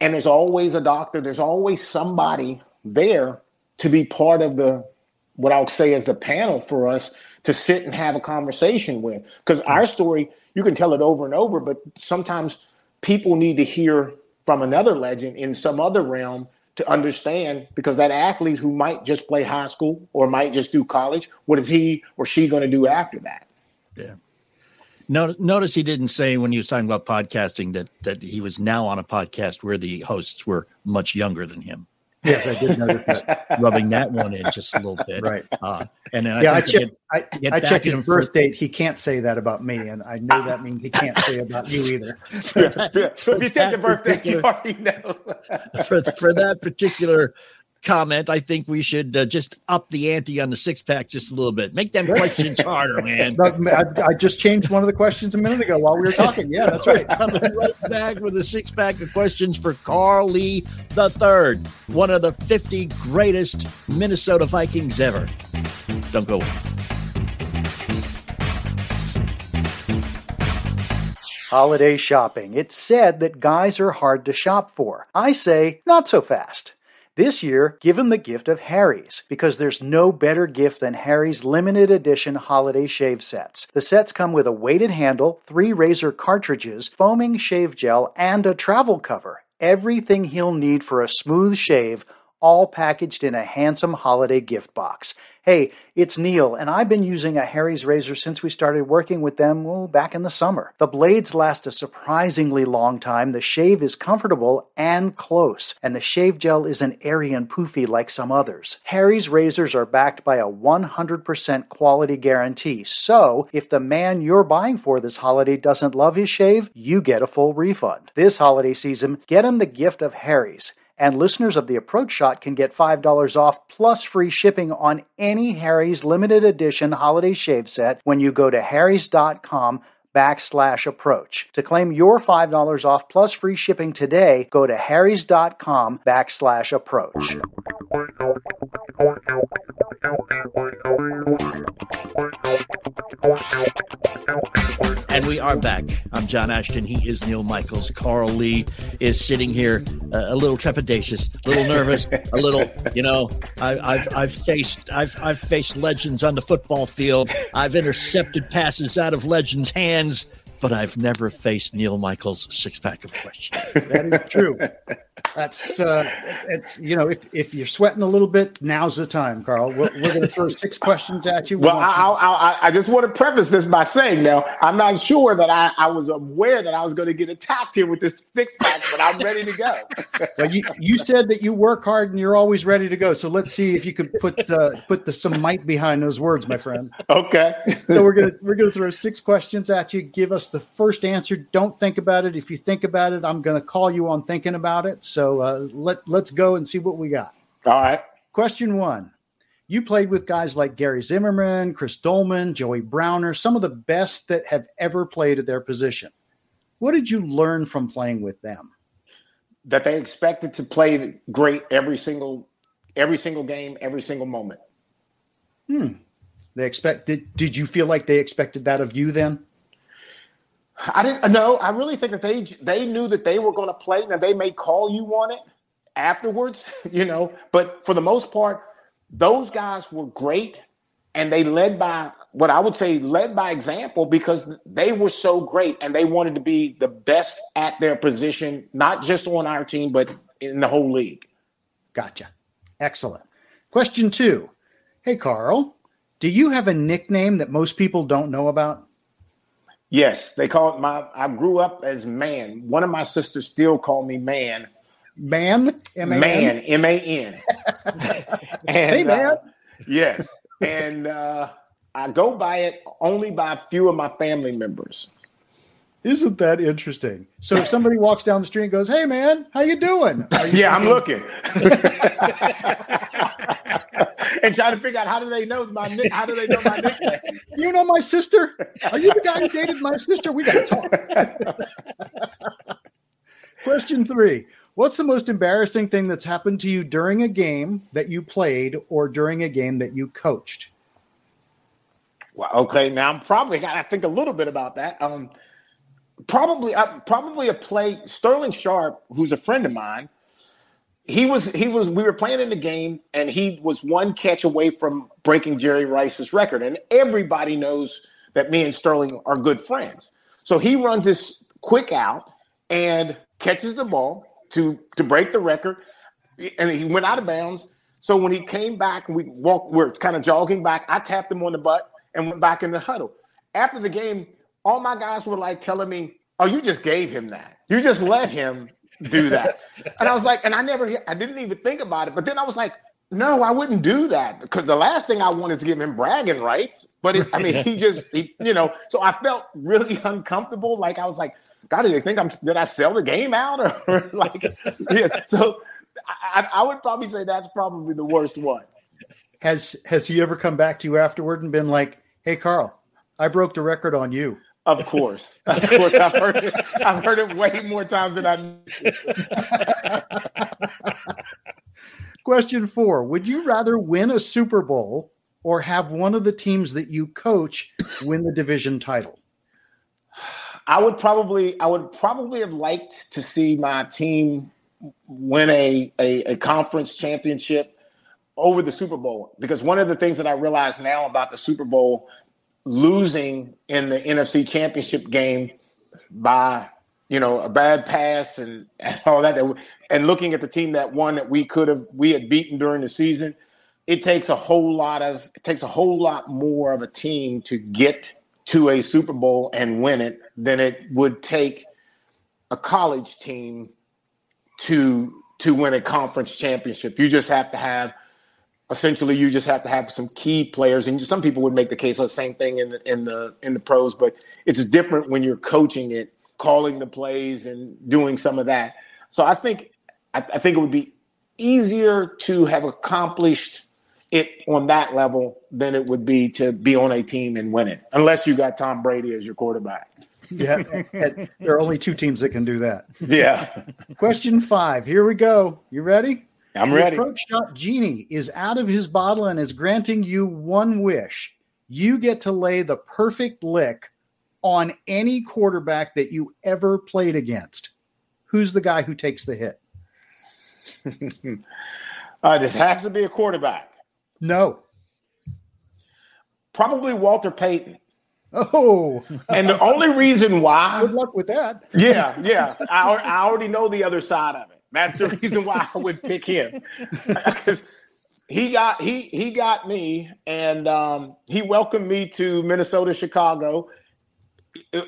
and there's always a doctor, there's always somebody there to be part of the what I'll say is the panel for us to sit and have a conversation with. Because hmm. our story, you can tell it over and over, but sometimes people need to hear from another legend in some other realm to understand because that athlete who might just play high school or might just do college, what is he or she going to do after that? Yeah. Notice, notice he didn't say when he was talking about podcasting that that he was now on a podcast where the hosts were much younger than him. Yes, I did notice that. [laughs] Rubbing that one in just a little bit. Right. Uh, and then I yeah, I, check, I, I checked his birth date. He can't say that about me. And I know that means he can't say about you either. [laughs] yeah, yeah. So if you check the birthday, you already know. [laughs] for, for that particular comment, I think we should uh, just up the ante on the six pack just a little bit. Make them questions harder, [laughs] man. I, I, just changed one of the questions a minute ago while we were talking. Yeah, that's right. [laughs] Coming right back with a six pack of questions for Carl Lee the third, one of the 50 greatest Minnesota Vikings ever. Don't go away. Holiday shopping. It's said that guys are hard to shop for. I say, not so fast. This year, give him the gift of Harry's, because there's no better gift than Harry's limited edition holiday shave sets. The sets come with a weighted handle, three razor cartridges, foaming shave gel, and a travel cover. Everything he'll need for a smooth shave all packaged in a handsome holiday gift box. Hey, it's Neil, and I've been using a Harry's razor since we started working with them well, back in the summer. The blades last a surprisingly long time, the shave is comfortable and close, and the shave gel isn't airy and poofy like some others. Harry's razors are backed by a 100% quality guarantee, so if the man you're buying for this holiday doesn't love his shave, you get a full refund. This holiday season, get him the gift of Harry's. And listeners of the Approach Shot can get $5 off plus free shipping on any Harry's limited edition holiday shave set when you go to harrys.com backslash approach. To claim your $5 off plus free shipping today, go to harrys.com backslash approach. And we are back. I'm John Ashton. He is Neil Michaels. Carl Lee is sitting here uh, a little trepidatious, a little nervous, a little, you know, I, have I've faced I've I've faced legends on the football field. I've intercepted passes out of legends' hands but I've never faced Neil Michaels' six pack of questions. That is true. That's uh, it's you know if, if you're sweating a little bit, now's the time, Carl. We're, we're going to throw six questions at you. We well, I, I, I, just want to preface this by saying now I'm not sure that I, I was aware that I was going to get attacked here with this six pack, but I'm ready to go. [laughs] well, you you said that you work hard and you're always ready to go. So let's see if you could put uh, put the, some might behind those words, my friend. Okay. so we're gonna we're gonna throw six questions at you. Give us the first answer. Don't think about it. If you think about it, I'm going to call you on thinking about it. So uh, let let's go and see what we got. All right. Question one: You played with guys like Gary Zimmerman, Chris Doleman, Joey Browner, some of the best that have ever played at their position. What did you learn from playing with them? That they expected to play great every single every single game, every single moment. Hmm. They expected did you feel like they expected that of you then? I didn't uh, know. I really think that they they knew that they were going to play. Now they may call you on it afterwards, [laughs] you know, but for the most part, those guys were great and they led by what I would say led by example because they were so great and they wanted to be the best at their position, not just on our team, but in the whole league. Gotcha. Excellent. Question two. Hey, Carl, do you have a nickname that most people don't know about? Yes, they call it my. I grew up as man. One of my sisters still call me man. Man, M-A-N? man, M A N. [laughs] Hey, man. Uh, yes, and uh, I go by it only by a few of my family members. Isn't that interesting? So if somebody walks down the street and goes, "Hey, man, how you doing?" [laughs] You yeah, I'm looking. [laughs] and trying to figure out how do they know my how do they know my nickname? [laughs] You know my sister? Are you the guy who dated my sister? We got to talk. Question three: What's the most embarrassing thing that's happened to you during a game that you played or during a game that you coached? Well, okay, now I'm probably got to think a little bit about that. Um, probably, uh, probably a play. Sterling Sharpe, who's a friend of mine, he was he was we were playing in the game and he was one catch away from breaking Jerry Rice's record and everybody knows that me and Sterling are good friends. So he runs this quick out and catches the ball to to break the record and he went out of bounds. So when he came back we walked we're kind of jogging back, I tapped him on the butt and went back in the huddle. After the game, all my guys were like telling me, "Oh, you just gave him that. You just let him do that. [laughs] and I was like, and I never, I didn't even think about it. But then I was like, no, I wouldn't do that because the last thing I want is to give him bragging rights. But it, I mean, he just, he, you know, so I felt really uncomfortable. Like I was like, God, did they think I'm, did I sell the game out or, [laughs] or like, [laughs] yeah. So I, I would probably say that's probably the worst one. Has, has he ever come back to you afterward and been like, Hey, Carl, I broke the record on you. Of course, of course, I've heard it. I've heard it way more times than I. [laughs] Question four: Would you rather win a Super Bowl or have one of the teams that you coach win the division title? I would probably, I would probably have liked to see my team win a, a, a conference championship over the Super Bowl because one of the things that I realize now about the Super Bowl losing in the NFC Championship game by you know a bad pass and, [laughs] and all that, and looking at the team that won that we could have we had beaten during the season, it takes a whole lot of it takes a whole lot more of a team to get to a Super Bowl and win it than it would take a college team to to win a conference championship. You just have to have essentially you just have to have some key players and some people would make the case of the same thing in the in the in the pros but it's different when you're coaching it calling the plays and doing some of that. So i think I, I think it would be easier to have accomplished it on that level than it would be to be on a team and win it unless you got tom brady as your quarterback. Yeah there are only two teams that can do that. Yeah. Question five here we go. You ready I'm the ready. Approach shot genie is out of his bottle and is granting you one wish. You get to lay the perfect lick on any quarterback that you ever played against. Who's the guy who takes the hit? [laughs] uh, this has to be a quarterback. No. Probably Walter Payton. Oh, and the only reason why. [laughs] Good luck with that. Yeah, yeah. I, I already know the other side of it. That's the reason why I would pick him [laughs] because he got he he got me, and um, he welcomed me to Minnesota, Chicago.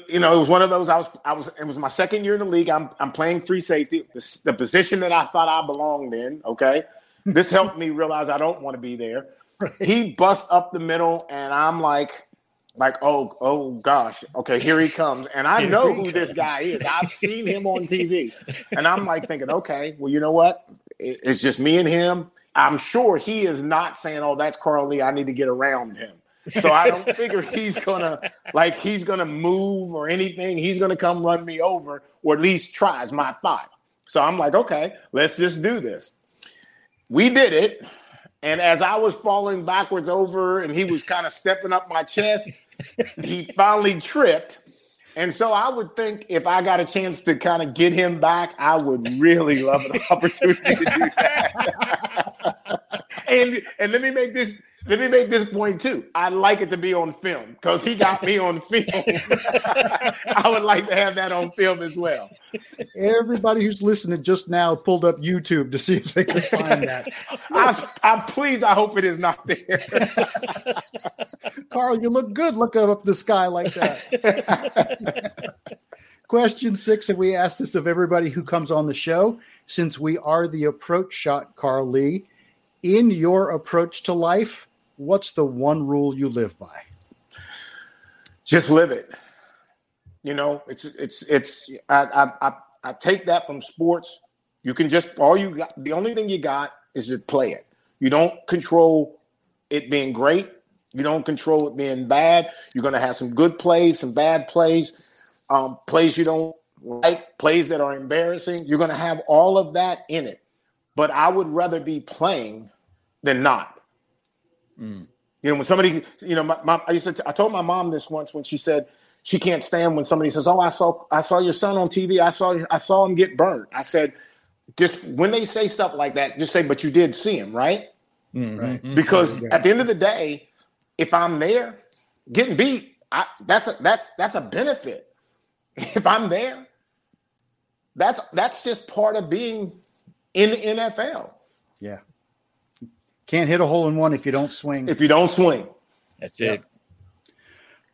You know, it was one of those. I was I was. It was my second year in the league. I'm I'm playing free safety, the, the position that I thought I belonged in. Okay, this helped me realize I don't want to be there. [laughs] He busts up the middle, and I'm like, like, oh, oh gosh, okay, here he comes. And I know who this guy is. I've [laughs] seen him on TV. And I'm like thinking, okay, well, you know what? It's just me and him. I'm sure he is not saying, "Oh, that's Carl Lee. I need to get around him." So I don't [laughs] figure he's gonna like he's gonna move or anything. He's gonna come run me over, or at least tries my thought. So I'm like, okay, let's just do this. We did it. And as I was falling backwards over and he was kind of stepping up my chest, he finally tripped. And so I would think if I got a chance to kind of get him back, I would really love an [laughs] opportunity to do that. [laughs] and and let me make this let me make this point too. I'd like it to be on film because he got me on [laughs] film. [laughs] I would like to have that on film as well. Everybody who's listening just now pulled up YouTube to see if they can find that. [laughs] I, I'm pleased. I hope it is not there. Carl, you look good looking up the sky like that. Question six, and we asked this of everybody who comes on the show, since we are the approach shot, Carl Lee. In your approach to life, what's the one rule you live by? Just live it. You know, it's it's it's. I I I, I take that from sports. You can just all you got. The only thing you got is to play it. You don't control it being great. You don't control it being bad. You're going to have some good plays, some bad plays, um, plays you don't like, plays that are embarrassing. You're going to have all of that in it. But I would rather be playing than not. Mm. You know, when somebody, you know, my, my, I used to, t- I told my mom this once when she said she can't stand when somebody says, "Oh, I saw, I saw your son on TV. I saw, I saw him get burned." I said, just when they say stuff like that, just say, "But you did see him, right?" Mm-hmm. Right. Mm-hmm. Because at the end of the day, if I'm there, getting beat, I, that's a, that's that's a benefit. [laughs] If I'm there, that's that's just part of being in the NFL. Yeah. Can't hit a hole in one if you don't swing. If you don't swing. That's it.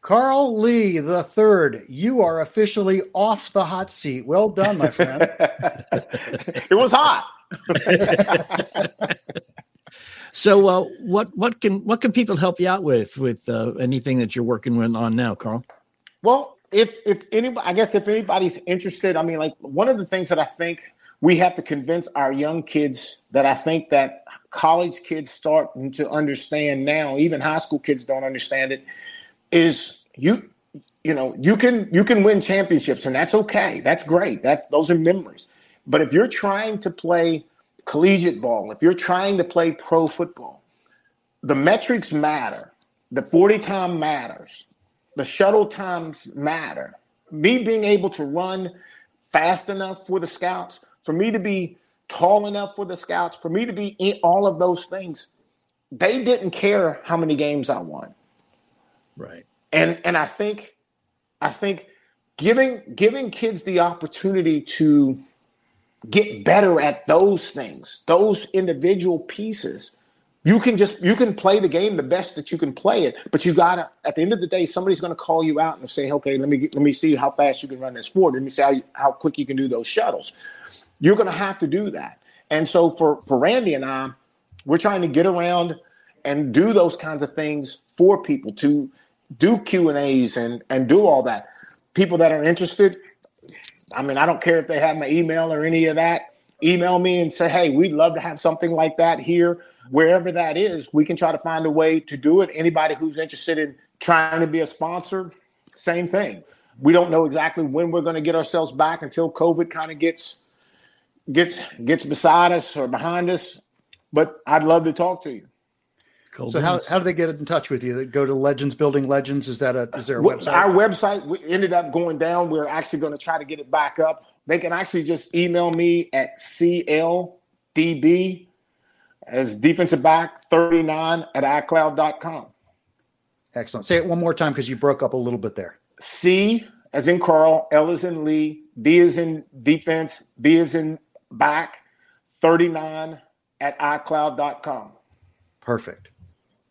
Carl Lee the third, you are officially off the hot seat. Well done, my friend. [laughs] it was hot. [laughs] so, uh, what what can what can people help you out with with uh, anything that you're working on now, Carl? Well, if if anybody, I guess if anybody's interested, I mean, like one of the things that I think we have to convince our young kids that I think that college kids starting to understand now, even high school kids don't understand it, is you you know, you can you can win championships and that's okay. That's great. That those are memories. But if you're trying to play collegiate ball, if you're trying to play pro football, the metrics matter. The 40 time matters. The shuttle times matter. Me being able to run fast enough for the scouts, for me to be tall enough for the scouts, for me to be in all of those things, they didn't care how many games I won. Right. And and I think I think giving giving kids the opportunity to get better at those things, those individual pieces. You can just you can play the game the best that you can play it, but you gotta at the end of the day, somebody's gonna call you out and say, okay, let me get, let me see how fast you can run this forward. Let me see how you, how quick you can do those shuttles. You're going to have to do that. And so for for Randy and I, we're trying to get around and do those kinds of things for people to do Q and A's and and do all that. People that are interested, I mean, I don't care if they have my email or any of that. Email me and say, hey, we'd love to have something like that here, wherever that is. We can try to find a way to do it. Anybody who's interested in trying to be a sponsor, same thing. We don't know exactly when we're going to get ourselves back until COVID kind of gets gets gets beside us or behind us. But I'd love to talk to you. Cool. So how, how do they get in touch with you? They go to Legends Building Legends. Is that a is there a website? Our website we ended up going down. We're actually going to try to get it back up. They can actually just email me at cldb as defensive back 39 at iCloud.com. Excellent. Say it one more time because you broke up a little bit there. C as in Carl, L as in Lee, D as in defense, B as in back 39 at iCloud.com. Perfect.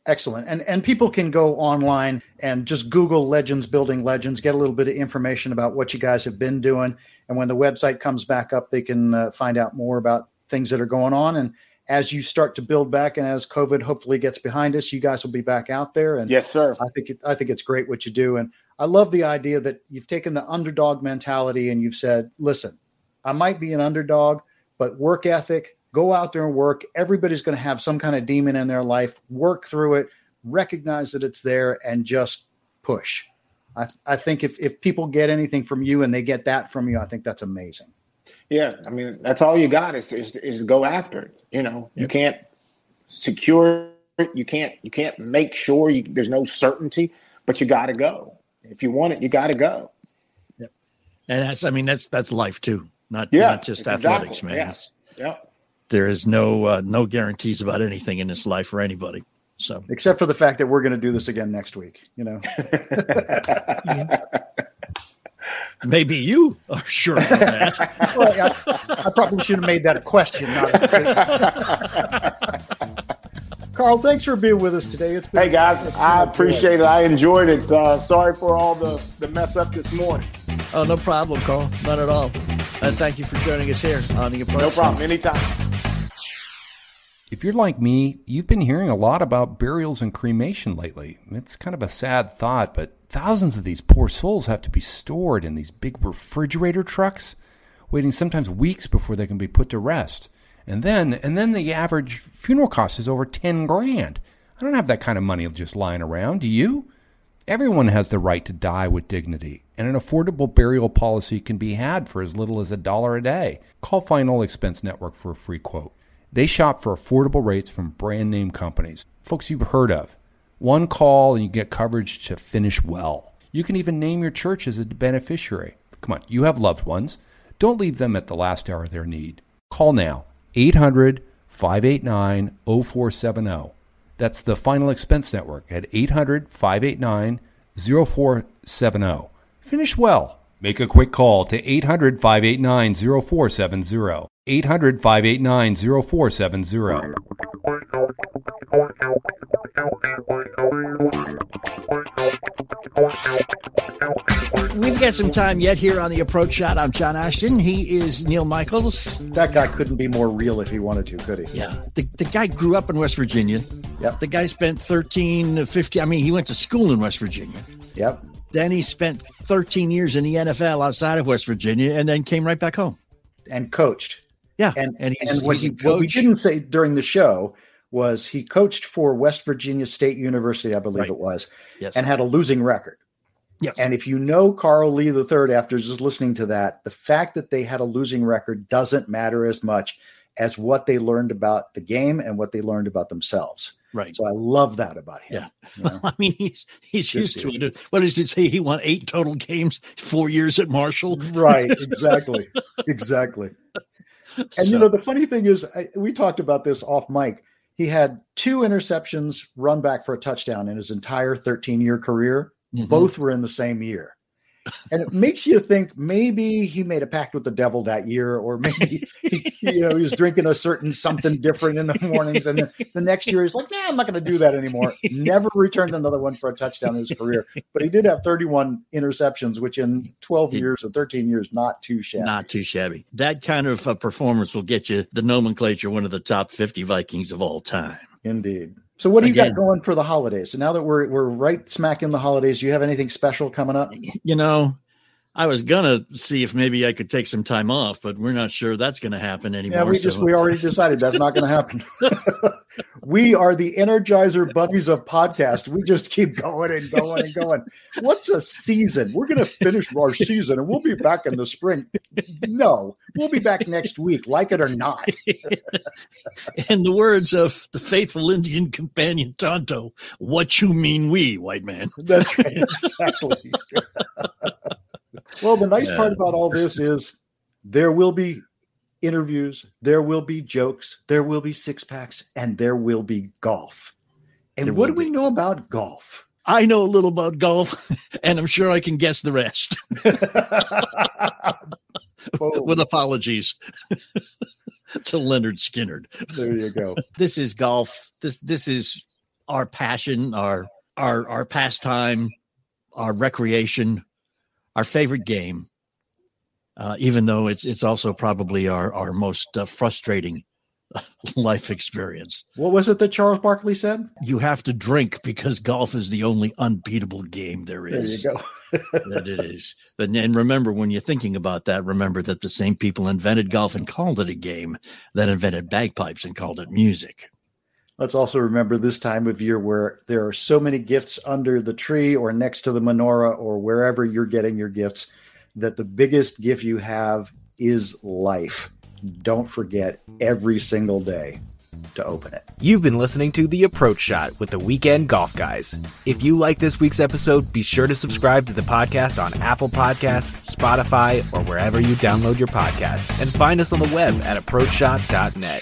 Excellent. And and people can go online and just Google Legends Building Legends, get a little bit of information about what you guys have been doing. And when the website comes back up, they can uh, find out more about things that are going on. And as you start to build back, and as COVID hopefully gets behind us, you guys will be back out there. And yes, sir. I think it, I think it's great what you do. And I love the idea that you've taken the underdog mentality and you've said, "Listen, I might be an underdog, but work ethic, Go out there and work. Everybody's going to have some kind of demon in their life. Work through it, recognize that it's there, and just push. I, I think if, if people get anything from you and they get that from you, I think that's amazing. Yeah, I mean that's all you got is is, is to go after it. You know, you can't secure it. You can't you can't make sure you, there's no certainty, but you got to go. If you want it, you got to go. Yep. And that's I mean that's that's life too, not Yeah, not just athletics, exactly- man. yeah. Yeah. There is no uh, no guarantees about anything in this life for anybody. So Except for the fact that we're going to do this again next week. You know, [laughs] maybe you are sure of that. [laughs] well, I, I probably should have made that a question. Not a statement. [laughs] Carl, thanks for being with us today. It's been, Hey guys, it's been I a joy. appreciate it. I enjoyed it. Uh, sorry for all the the mess up this morning. oh, no problem, Carl. Not at all. And thank you for joining us here on the approach. No problem. Anytime. If you're like me, you've been hearing a lot about burials and cremation lately. It's kind of a sad thought, but thousands of these poor souls have to be stored in these big refrigerator trucks, waiting sometimes weeks before they can be put to rest. And then, and then the average funeral cost is over 10 grand. I don't have that kind of money just lying around, do you? Everyone has the right to die with dignity, and an affordable burial policy can be had for as little as a dollar a day. Call Final Expense Network for a free quote. They shop for affordable rates from brand name companies, folks you've heard of. One call and you get coverage to finish well. You can even name your church as a beneficiary. Come on, you have loved ones. Don't leave them at the last hour of their need. Call now 800 589 0470. That's the Final Expense Network at 800 589 0470. Finish well. Make a quick call to 800 589 0470. 800 589 0470. We've got some time yet here on the approach shot. I'm John Ashton. He is Neil Michaels. That guy couldn't be more real if he wanted to, could he? Yeah. The, the guy grew up in West Virginia. Yep. The guy spent 13, 15, I mean, he went to school in West Virginia. Yep. Then he spent 13 years in the NFL outside of West Virginia and then came right back home. And coached. Yeah. And and and what, he, what we didn't say during the show was he coached for West Virginia State University, I believe Right. it was, Yes. and had a losing record. yes. And if you know Carl Lee III after just listening to that, the fact that they had a losing record doesn't matter as much as what they learned about the game and what they learned about themselves. Right. So I love that about him. Yeah. you know? [laughs] I mean, he's he's Good used to it. What does it say? He won eight total games, four years at Marshall. right. [laughs] Exactly. exactly. And So- you know, the funny thing is, I, we talked about this off mic. He had two interceptions, run back for a touchdown in his entire 13 year career. Mhm. Both were in the same year. And it makes you think maybe he made a pact with the devil that year, or maybe [laughs] [laughs] he, you know he was drinking a certain something different in the [laughs] mornings, and the, the next year he's like, "Nah, I'm not going to do that anymore." Never returned another one for a touchdown in his career, but he did have 31 interceptions, which in 12 years or 13 years, not too shabby. Not too shabby. That kind of uh, performance will get you the nomenclature, one of the top 50 Vikings of all time. Indeed. So what do you Again- got going for the holidays? So now that we're we're right smack in the holidays, do you have anything special coming up? You know, I was gonna see if maybe I could take some time off, but we're not sure that's gonna happen anymore. Yeah, we just we already [laughs] decided that's not going to happen. [laughs] we are the Energizer Bunnies of podcast. We just keep going and going and going. What's a season? We're going to finish our season and we'll be back in the spring. No, we'll be back next week, like it or not. [laughs] in the words of the faithful Indian companion Tonto, what you mean we, white man? That's right, exactly. Well, the nice part about all this is there will be interviews, there will be jokes, there will be six packs, and there will be golf. And There what do will we know about golf? I know a little about golf, [laughs] and I'm sure I can guess the rest. [laughs] [laughs] With apologies to Lynyrd Skynyrd. there you go. This is golf. This this is our passion, our our our pastime, our recreation, our favorite game. Uh, even though it's it's also probably our our most uh, frustrating [laughs] life experience. What was it that Charles Barkley said? You have to drink because golf is the only unbeatable game there is. There you go. [laughs] that it is. But and remember, when you're thinking about that, remember that the same people invented golf and called it a game that invented bagpipes and called it music. Let's also remember this time of year where there are so many gifts under the tree or next to the menorah or wherever you're getting your gifts that the biggest gift you have is life. Don't forget every single day to open it. You've been listening to The Approach Shot with the Weekend Golf Guys. If you like this week's episode, be sure to subscribe to the podcast on Apple Podcasts, Spotify, or wherever you download your podcasts. And find us on the web at approachshot.net.